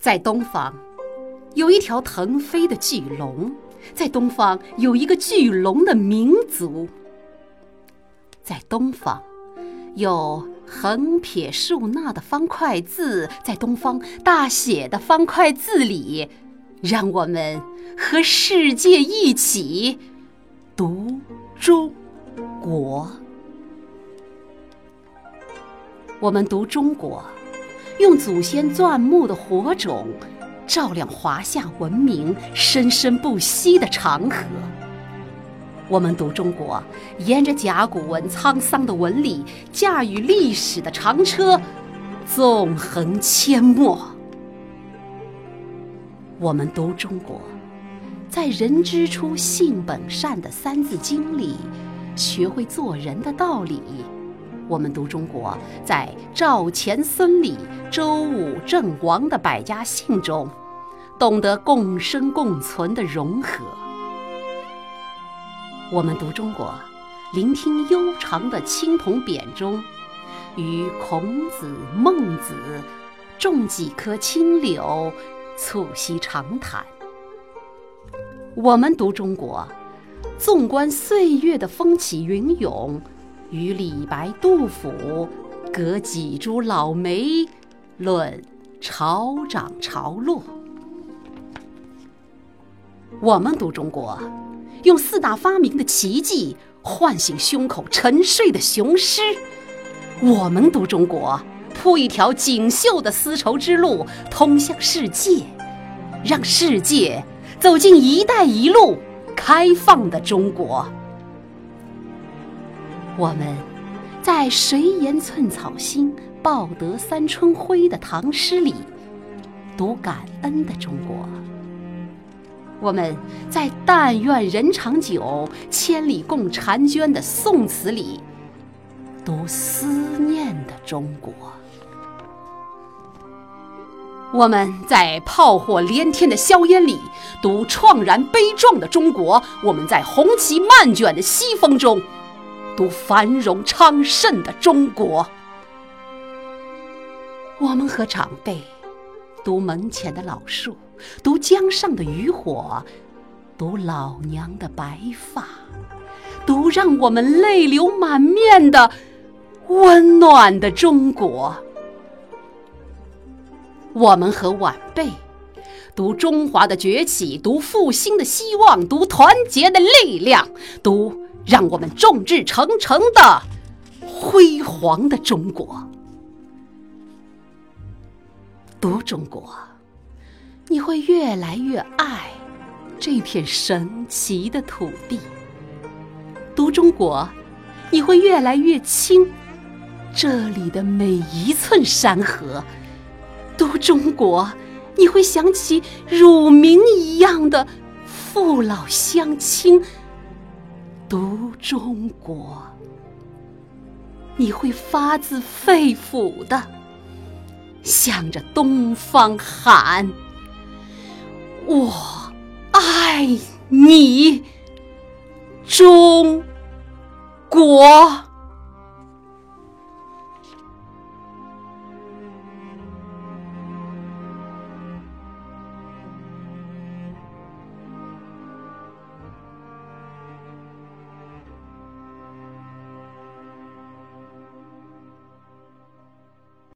在东方，有一条腾飞的巨龙；在东方，有一个巨龙的民族；在东方，有横撇竖捺的方块字；在东方，大写的方块字里，让我们和世界一起读中国。我们读中国。用祖先钻木的火种，照亮华夏文明生生不息的长河。我们读中国，沿着甲骨文沧桑的纹理，驾驭历史的长车，纵横阡陌。我们读中国，在“人之初，性本善”的《三字经》里，学会做人的道理。我们读中国，在赵钱孙李周武郑王的百家姓中，懂得共生共存的融合。我们读中国，聆听悠长的青铜匾中，与孔子、孟子种几棵青柳，促膝长谈。我们读中国，纵观岁月的风起云涌。与李白、杜甫隔几株老梅，论潮涨潮落。我们读中国，用四大发明的奇迹唤醒胸口沉睡的雄狮；我们读中国，铺一条锦绣的丝绸之路，通向世界，让世界走进“一带一路”开放的中国。我们在“谁言寸草心，报得三春晖”的唐诗里读感恩的中国；我们在“但愿人长久，千里共婵娟”的宋词里读思念的中国；我们在炮火连天的硝烟里读怆然悲壮的中国；我们在红旗漫卷的西风中。读繁荣昌盛的中国，我们和长辈读门前的老树，读江上的渔火，读老娘的白发，读让我们泪流满面的温暖的中国。我们和晚辈读中华的崛起，读复兴的希望，读团结的力量，读。让我们众志成城的辉煌的中国，读中国，你会越来越爱这片神奇的土地；读中国，你会越来越亲这里的每一寸山河；读中国，你会想起乳名一样的父老乡亲。读中国，你会发自肺腑的向着东方喊：“我爱你，中国。”